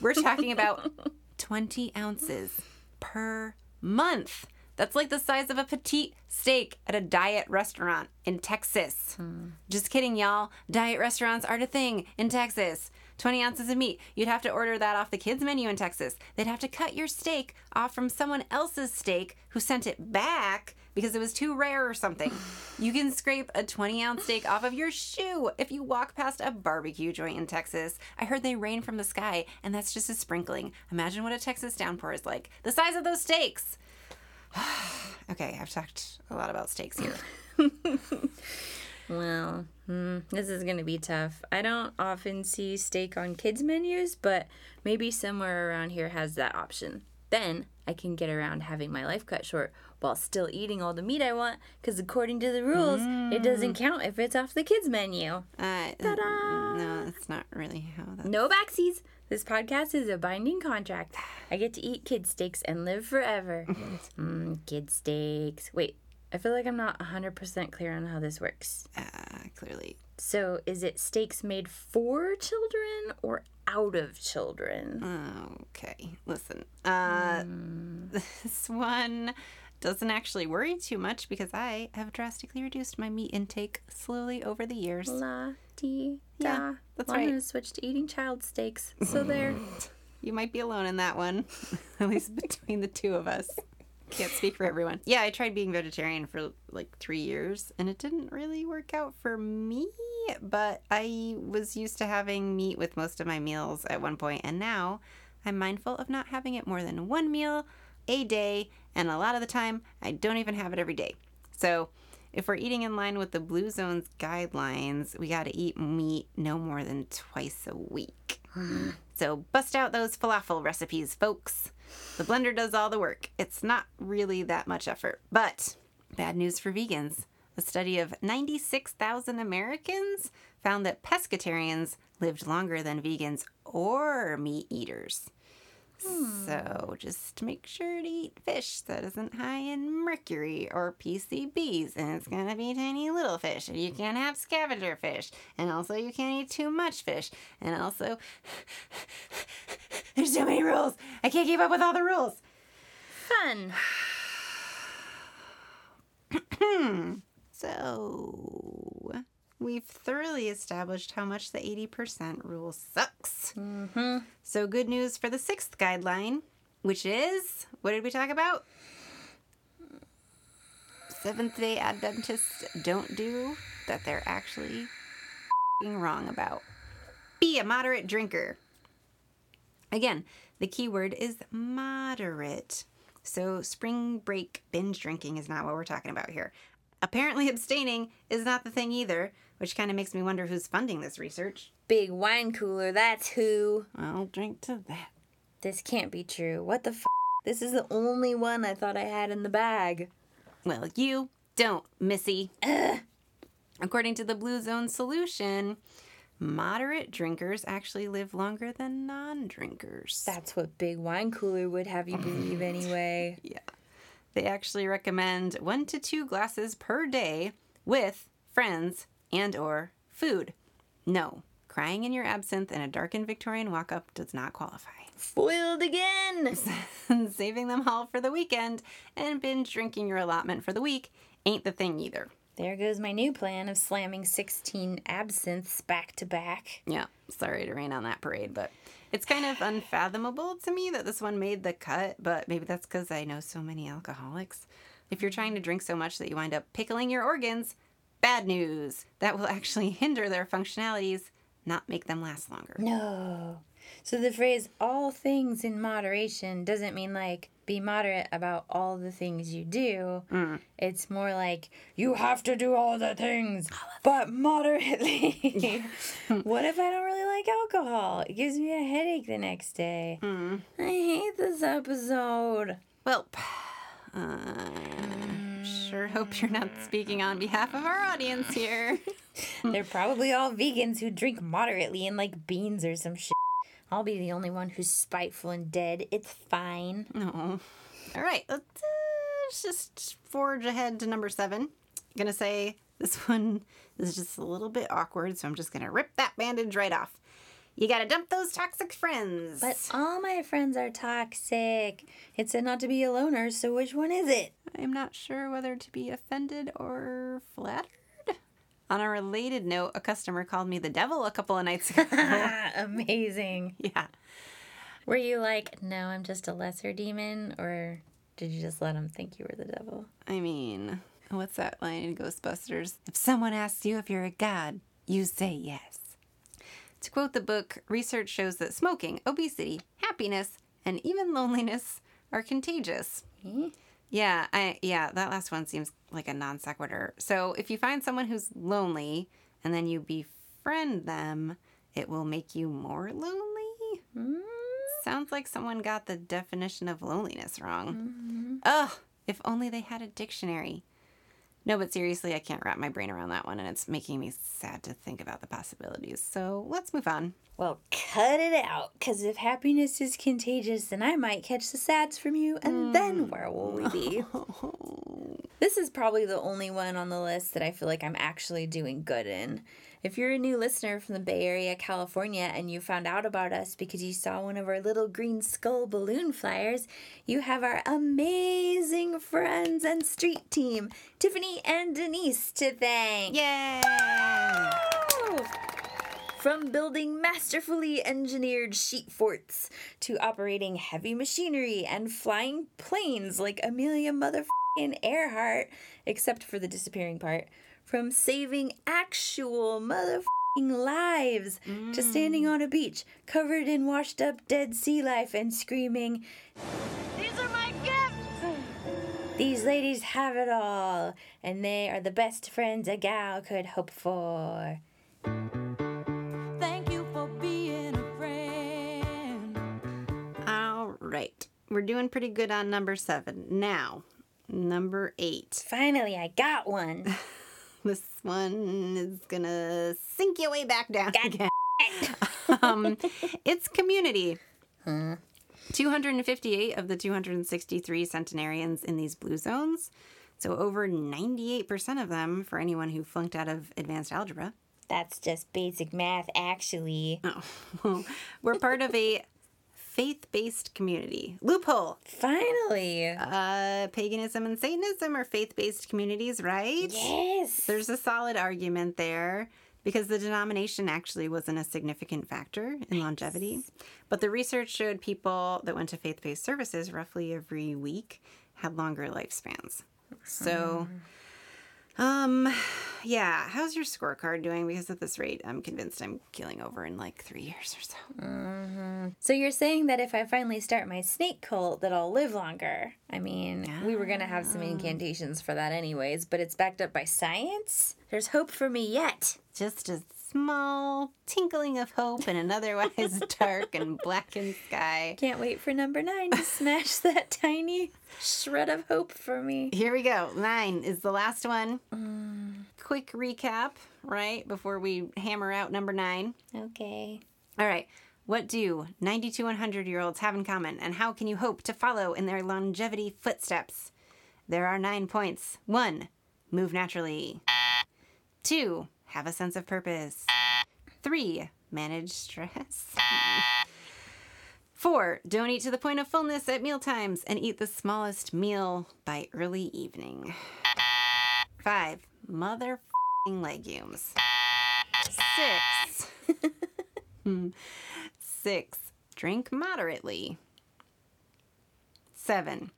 we're talking about 20 ounces per month. That's like the size of a petite steak at a diet restaurant in Texas. Hmm. Just kidding, y'all. Diet restaurants aren't a thing in Texas. 20 ounces of meat. You'd have to order that off the kids' menu in Texas. They'd have to cut your steak off from someone else's steak who sent it back because it was too rare or something. You can scrape a 20 ounce steak off of your shoe if you walk past a barbecue joint in Texas. I heard they rain from the sky, and that's just a sprinkling. Imagine what a Texas downpour is like. The size of those steaks. okay, I've talked a lot about steaks here. Well, hmm, this is going to be tough. I don't often see steak on kids' menus, but maybe somewhere around here has that option. Then I can get around having my life cut short while still eating all the meat I want, because according to the rules, it doesn't count if it's off the kids' menu. Uh, no, that's not really how that. No backsies. This podcast is a binding contract. I get to eat kid steaks and live forever. mm, kid steaks. Wait, I feel like I'm not 100% clear on how this works. Uh, clearly. So, is it steaks made for children or out of children? Okay, listen. Uh, this one doesn't actually worry too much because I have drastically reduced my meat intake slowly over the years. La di da. Yeah, that's well, I'm gonna switch to eating child steaks. So there. You might be alone in that one, at least between the two of us. Can't speak for everyone. Yeah, I tried being vegetarian for like three years and it didn't really work out for me, but I was used to having meat with most of my meals at one point, and now I'm mindful of not having it more than one meal a day, and a lot of the time, I don't even have it every day. So, if we're eating in line with the Blue Zone's guidelines, we got to eat meat no more than twice a week. So bust out those falafel recipes, folks. The blender does all the work. It's not really that much effort. But bad news for vegans. A study of 96,000 Americans found that pescatarians lived longer than vegans or meat eaters. Hmm. So just make sure to eat fish that isn't high in mercury or PCBs, and it's gonna be tiny little fish. And you can't have scavenger fish, and also you can't eat too much fish, and also there's so many rules. I can't keep up with all the rules. Fun. So we've thoroughly established how much the 80% rule sucks. Mm-hmm. So, good news for the sixth guideline, which is what did we talk about? Seventh day Adventists don't do that they're actually wrong about. Be a moderate drinker. Again, the key word is moderate. So, spring break binge drinking is not what we're talking about here. Apparently, abstaining is not the thing either, which kind of makes me wonder who's funding this research. Big wine cooler, that's who. I'll drink to that. This can't be true. What the f? This is the only one I thought I had in the bag. Well, you don't, Missy. According to the Blue Zone solution, moderate drinkers actually live longer than non drinkers. That's what Big Wine Cooler would have you believe anyway. Yeah. They actually recommend one to two glasses per day with friends and or food. No, crying in your absinthe in a darkened Victorian walk-up does not qualify. Foiled again! Saving them all for the weekend and binge drinking your allotment for the week ain't the thing either. There goes my new plan of slamming 16 absinthes back to back. Yeah, sorry to rain on that parade, but it's kind of unfathomable to me that this one made the cut, but maybe that's because I know so many alcoholics. If you're trying to drink so much that you wind up pickling your organs, bad news. That will actually hinder their functionalities, not make them last longer. No. So the phrase all things in moderation doesn't mean like be moderate about all the things you do. It's more like you have to do all the things, but moderately. what if I don't really like alcohol? It gives me a headache the next day. I hate this episode. Well, uh, sure hope you're not speaking on behalf of our audience here. They're probably all vegans who drink moderately and like beans or some shit. I'll be the only one who's spiteful and dead. It's fine. No. All right, let's, uh, let's just forge ahead to number seven. gonna say this one is just a little bit awkward, so I'm just gonna rip that bandage right off. You gotta dump those toxic friends. But all my friends are toxic. It said not to be a loner, so which one is it? I'm not sure whether to be offended or flattered. On a related note, a customer called me the devil a couple of nights ago. Amazing. yeah. Were you like, no, I'm just a lesser demon? Or did you just let them think you were the devil? I mean, what's that line in Ghostbusters? If someone asks you if you're a god, you say yes. To quote the book, research shows that smoking, obesity, happiness, and even loneliness are contagious. Eh? Yeah, I yeah, that last one seems like a non sequitur. So if you find someone who's lonely and then you befriend them, it will make you more lonely. Mm. Sounds like someone got the definition of loneliness wrong. Mm-hmm. Ugh, if only they had a dictionary. No, but seriously, I can't wrap my brain around that one, and it's making me sad to think about the possibilities. So let's move on. Well, cut it out, because if happiness is contagious, then I might catch the sads from you, and then mm. where will we be? This is probably the only one on the list that I feel like I'm actually doing good in. If you're a new listener from the Bay Area, California, and you found out about us because you saw one of our little green skull balloon flyers, you have our amazing friends and street team, Tiffany and Denise, to thank. Yay! From building masterfully engineered sheet forts to operating heavy machinery and flying planes like Amelia motherfucking Earhart, except for the disappearing part. From saving actual motherfucking lives to standing on a beach covered in washed up dead sea life and screaming, These are my gifts! These ladies have it all, and they are the best friends a gal could hope for. Thank you for being a friend. All right. We're doing pretty good on number seven. Now, number eight. Finally, I got one. This one is gonna sink your way back down again. um, it's community. 258 of the 263 centenarians in these blue zones. So over 98% of them for anyone who flunked out of advanced algebra. That's just basic math, actually. Oh, we're part of a faith-based community. Loophole. Finally. Uh, paganism and Satanism are faith-based communities, right? Yes. There's a solid argument there because the denomination actually wasn't a significant factor in longevity. But the research showed people that went to faith based services roughly every week had longer lifespans. So, um, yeah, how's your scorecard doing? Because at this rate, I'm convinced I'm killing over in like three years or so. So you're saying that if I finally start my snake cult, that I'll live longer? I mean, we were gonna have some incantations for that anyways, but it's backed up by science. There's hope for me yet. Just a small tinkling of hope in an otherwise dark and blackened sky. Can't wait for number nine to smash that tiny shred of hope for me. Here we go. Nine is the last one. Mm. Quick recap, right? Before we hammer out number nine. Okay. All right. What do 90 to 100 year olds have in common, and how can you hope to follow in their longevity footsteps? There are nine points. One, move naturally. Two, have a sense of purpose. Three, manage stress. Four, don't eat to the point of fullness at meal times and eat the smallest meal by early evening. Five, mother legumes. Six, six, drink moderately. Seven,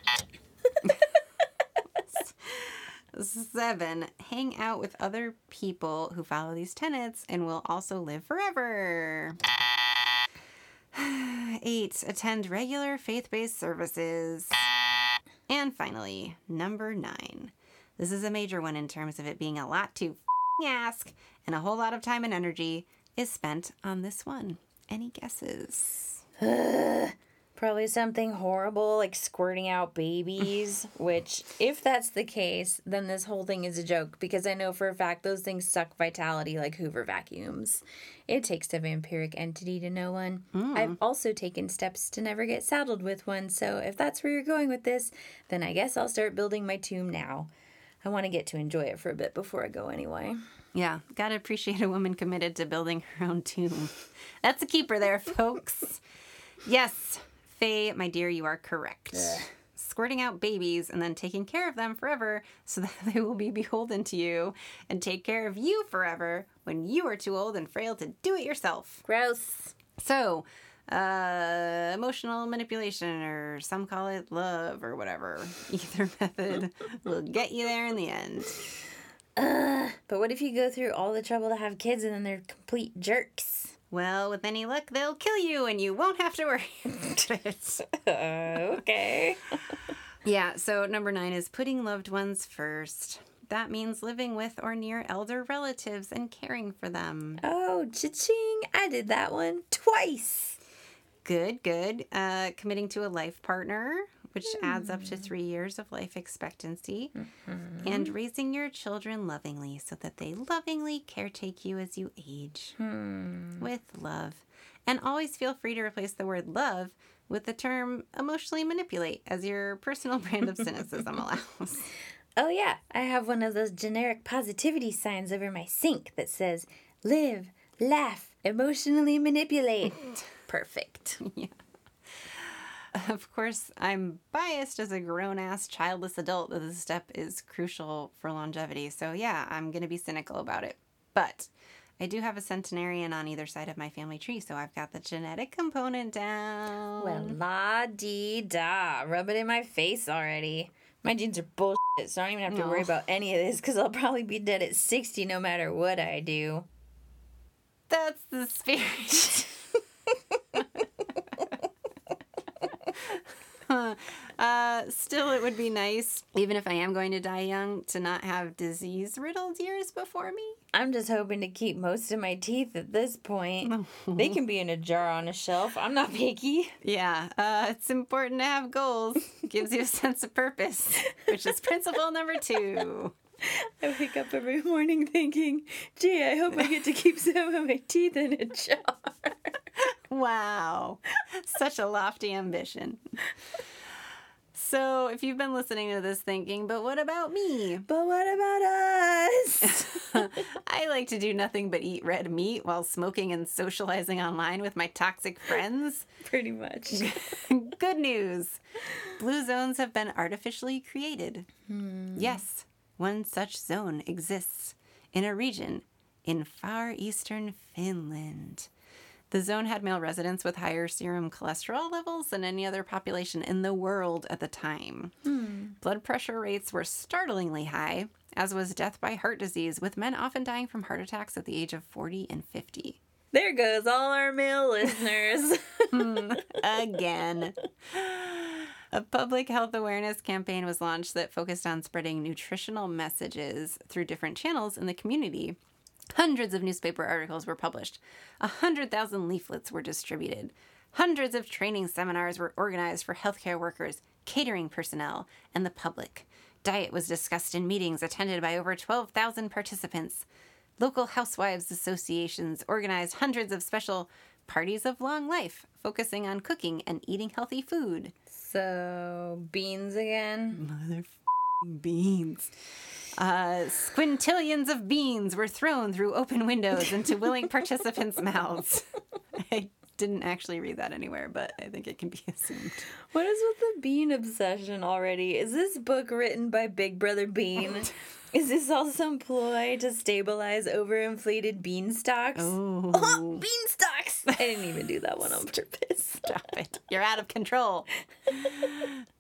Seven, hang out with other people who follow these tenets and will also live forever. Eight, attend regular faith based services. And finally, number nine. This is a major one in terms of it being a lot to f***ing ask, and a whole lot of time and energy is spent on this one. Any guesses? Probably something horrible like squirting out babies, which, if that's the case, then this whole thing is a joke because I know for a fact those things suck vitality like Hoover vacuums. It takes a vampiric entity to know one. Hmm. I've also taken steps to never get saddled with one, so if that's where you're going with this, then I guess I'll start building my tomb now. I want to get to enjoy it for a bit before I go anyway. Yeah, gotta appreciate a woman committed to building her own tomb. That's a keeper there, folks. yes, Faye, my dear, you are correct. Squirting out babies and then taking care of them forever so that they will be beholden to you and take care of you forever when you are too old and frail to do it yourself. Gross. So, uh, emotional manipulation, or some call it love, or whatever. Either method will get you there in the end. But what if you go through all the trouble to have kids and then they're complete jerks? Well, with any luck, they'll kill you and you won't have to worry about it. okay. Yeah, so number nine is putting loved ones first. That means living with or near elder relatives and caring for them. Oh, cha-ching. I did that one twice. Good, good. Uh, committing to a life partner, which adds up to hmm. three years of life expectancy. Mm-hmm. And raising your children lovingly so that they lovingly caretake you as you age hmm. with love. And always feel free to replace the word love with the term emotionally manipulate as your personal brand of cynicism allows. Oh, yeah. I have one of those generic positivity signs over my sink that says, live, laugh, emotionally manipulate. Perfect. Of course, I'm biased as a grown ass childless adult that this step is crucial for longevity. So, yeah, I'm going to be cynical about it. But I do have a centenarian on either side of my family tree, so I've got the genetic component down. Well, la dee da. Rub it in my face already. My genes are bullshit, so I don't even have to worry about any of this because I'll probably be dead at 60 no matter what I do. That's the spirit. uh, still, it would be nice, even if I am going to die young, to not have disease riddled years before me. I'm just hoping to keep most of my teeth at this point. they can be in a jar on a shelf. I'm not picky. Yeah, uh, it's important to have goals. Gives you a sense of purpose, which is principle number two. I wake up every morning thinking, gee, I hope I get to keep some of my teeth in a jar. Wow, such a lofty ambition. So, if you've been listening to this thinking, but what about me? But what about us? I like to do nothing but eat red meat while smoking and socializing online with my toxic friends. Pretty much. Good news blue zones have been artificially created. Hmm. Yes, one such zone exists in a region in far eastern Finland. The zone had male residents with higher serum cholesterol levels than any other population in the world at the time. Hmm. Blood pressure rates were startlingly high, as was death by heart disease, with men often dying from heart attacks at the age of 40 and 50. There goes all our male listeners. Hmm. again. A public health awareness campaign was launched that focused on spreading nutritional messages through different channels in the community. Hundreds of newspaper articles were published. A hundred thousand leaflets were distributed. Hundreds of training seminars were organized for healthcare workers, catering personnel, and the public. Diet was discussed in meetings attended by over 12,000 participants. Local housewives associations organized hundreds of special parties of long life, focusing on cooking and eating healthy food. so, beans again? Mother beans. Uh, squintillions of beans were thrown through open windows into willing participants' mouths. I didn't actually read that anywhere, but I think it can be assumed. What is with the bean obsession already? Is this book written by Big Brother Bean? is this all some ploy to stabilize overinflated beanstalks? Oh, Oh, beanstalks! I didn't even do that one on purpose. stop it. You're out of control.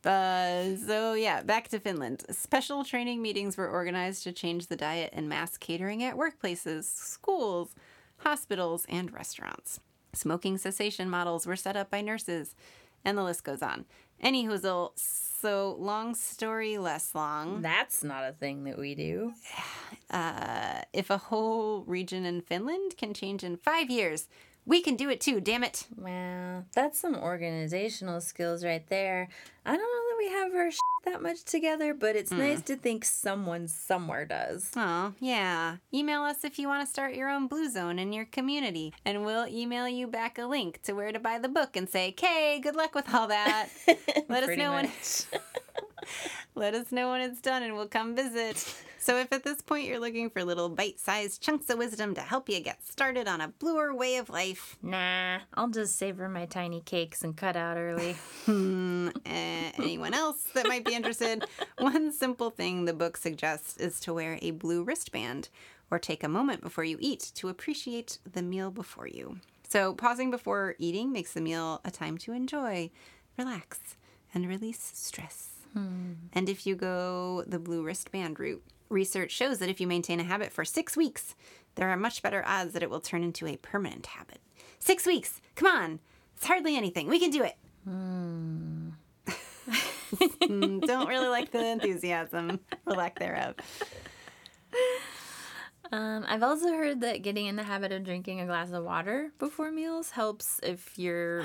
Uh, so, yeah, back to Finland. Special training meetings were organized to change the diet and mass catering at workplaces, schools, hospitals, and restaurants. Smoking cessation models were set up by nurses, and the list goes on. Any hoozle, so long story less long. That's not a thing that we do. Uh, if a whole region in Finland can change in five years, We can do it too, damn it. Wow, that's some organizational skills right there. I don't know that we have shit that much together, but it's nice to think someone somewhere does. Oh, yeah. Email us if you want to start your own Blue Zone in your community, and we'll email you back a link to where to buy the book and say, "Okay, good luck with all that." Let us know when let us know when it's done, and we'll come visit. So, if at this point you're looking for little bite-sized chunks of wisdom to help you get started on a bluer way of life, Nah, I'll just savor my tiny cakes and cut out early. uh, anyone else that might be interested, one simple thing the book suggests is to wear a blue wristband or take a moment before you eat to appreciate the meal before you. So, pausing before eating makes the meal a time to enjoy, relax, and release stress. Hmm. And if you go the blue wristband route, research shows that if you maintain a habit for six weeks, there are much better odds that it will turn into a permanent habit. Six weeks! Come on! It's hardly anything. We can do it. Hmm. Mm, don't really like the enthusiasm or lack thereof. Um, I've also heard that getting in the habit of drinking a glass of water before meals helps if your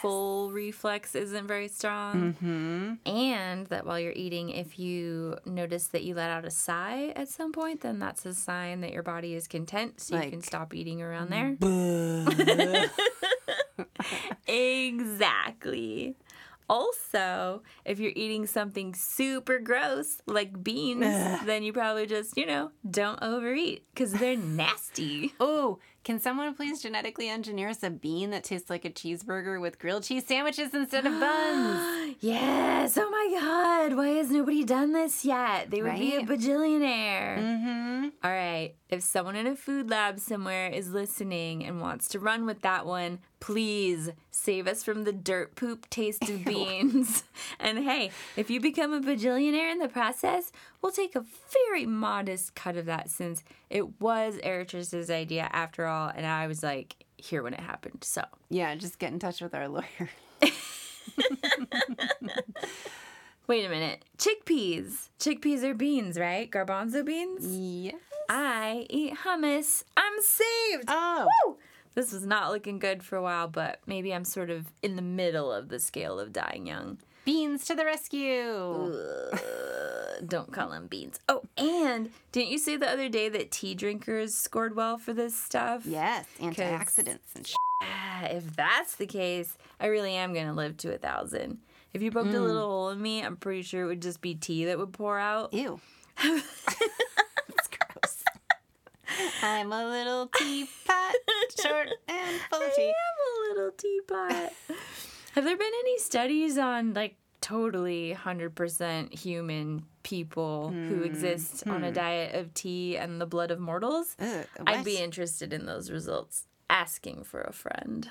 full reflex isn't very strong. Mm-hmm. And that while you're eating, if you notice that you let out a sigh at some point, then that's a sign that your body is content, so you can stop eating around there. exactly. Also, if you're eating something super gross like beans, then you probably just, you know, don't overeat because they're nasty. Oh, can someone please genetically engineer us a bean that tastes like a cheeseburger with grilled cheese sandwiches instead of buns? yes. Oh my God. Why has nobody done this yet? They would be a bajillionaire. Mm-hmm. All right. If someone in a food lab somewhere is listening and wants to run with that one, please save us from the dirt poop taste of beans. and hey, if you become a bajillionaire in the process, we'll take a very modest cut of that since it was Eritris's idea after all. And I was like here when it happened. So. Yeah, just get in touch with our lawyer. Wait a minute. Chickpeas. Chickpeas are beans, right? Garbanzo beans? Yes. I eat hummus. I'm saved. Oh. Woo! This was not looking good for a while, but maybe I'm sort of in the middle of the scale of dying young. Beans to the rescue. Uh, don't call them beans. Oh, and didn't you say the other day that tea drinkers scored well for this stuff? Yes, antioxidants and sh- Ah, If that's the case, I really am going to live to a thousand. If you poked a little hole in me, I'm pretty sure it would just be tea that would pour out. Ew. I'm a little teapot, short and full of tea. I am a little teapot. Have there been any studies on like totally 100% human people who exist on a diet of tea and the blood of mortals? Ugh, I'd be interested in those results. Asking for a friend.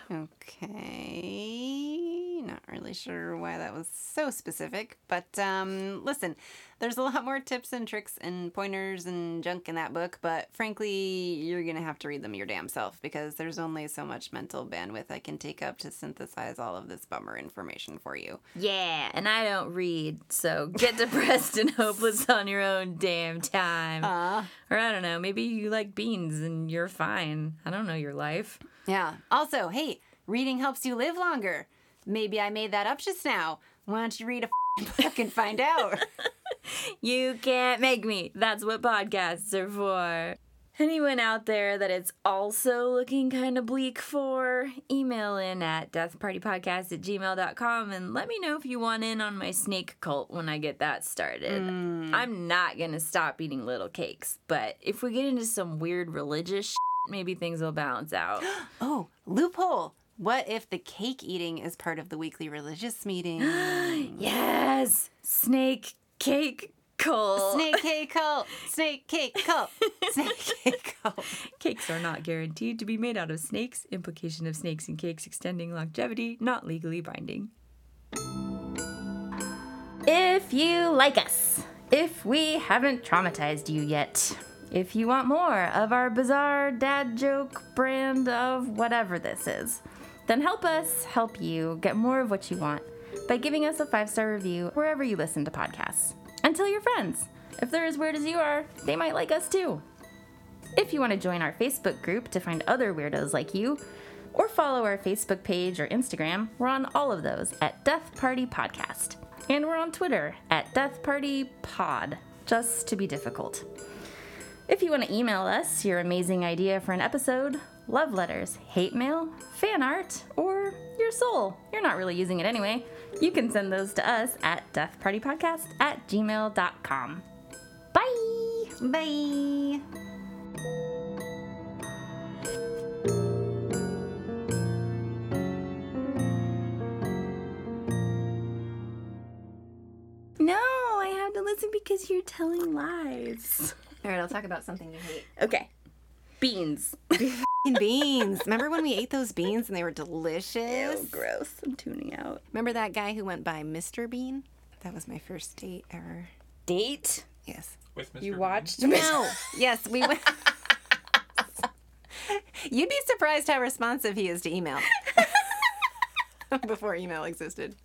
Okay, not really sure why that was so specific, but um, listen, there's a lot more tips and tricks and pointers and junk in that book, but frankly, you're gonna have to read them your damn self because there's only so much mental bandwidth I can take up to synthesize all of this bummer information for you. Yeah, and I don't read, so get depressed and hopeless on your own damn time. Uh, or I don't know, maybe you like beans and you're fine. I don't know your life. yeah. Also, hey, reading helps you live longer. Maybe I made that up just now. Why don't you read a book and find out? You can't make me. That's what podcasts are for. Anyone out there that it's also looking kind of bleak for, email in at deathpartypodcast at gmail.com and let me know if you want in on my snake cult when I get that started. Hmm. I'm not going to stop eating little cakes, but if we get into some weird religious shit, maybe things will balance out. Oh, loophole. What if the cake eating is part of the weekly religious meeting? yes! Snake cake cult. Snake cake cult. Snake cake cult. Snake cake cult. Cakes are not guaranteed to be made out of snakes. Implication of snakes and cakes extending longevity, not legally binding. If you like us, if we haven't traumatized you yet, if you want more of our bizarre dad joke brand of whatever this is, then help us help you get more of what you want by giving us a five star review wherever you listen to podcasts. And tell your friends. If they're as weird as you are, they might like us too. If you want to join our Facebook group to find other weirdos like you, or follow our Facebook page or Instagram. We're on all of those at Death Party Podcast. And we're on Twitter at Death Party Pod, just to be difficult. If you want to email us your amazing idea for an episode, love letters, hate mail, fan art, or your soul, you're not really using it anyway, you can send those to us at deathpartypodcast at gmail.com. Bye! Bye. No, I have to listen because you're telling lies. All right, I'll talk about something you hate. Okay. Beans. Beans. Remember when we ate those beans and they were delicious? Ew, gross. I'm tuning out. Remember that guy who went by Mr. Bean? That was my first date ever. Date? Yes. With Mr. You Bean. watched No. yes, we went. You'd be surprised how responsive he is to email. Before email existed.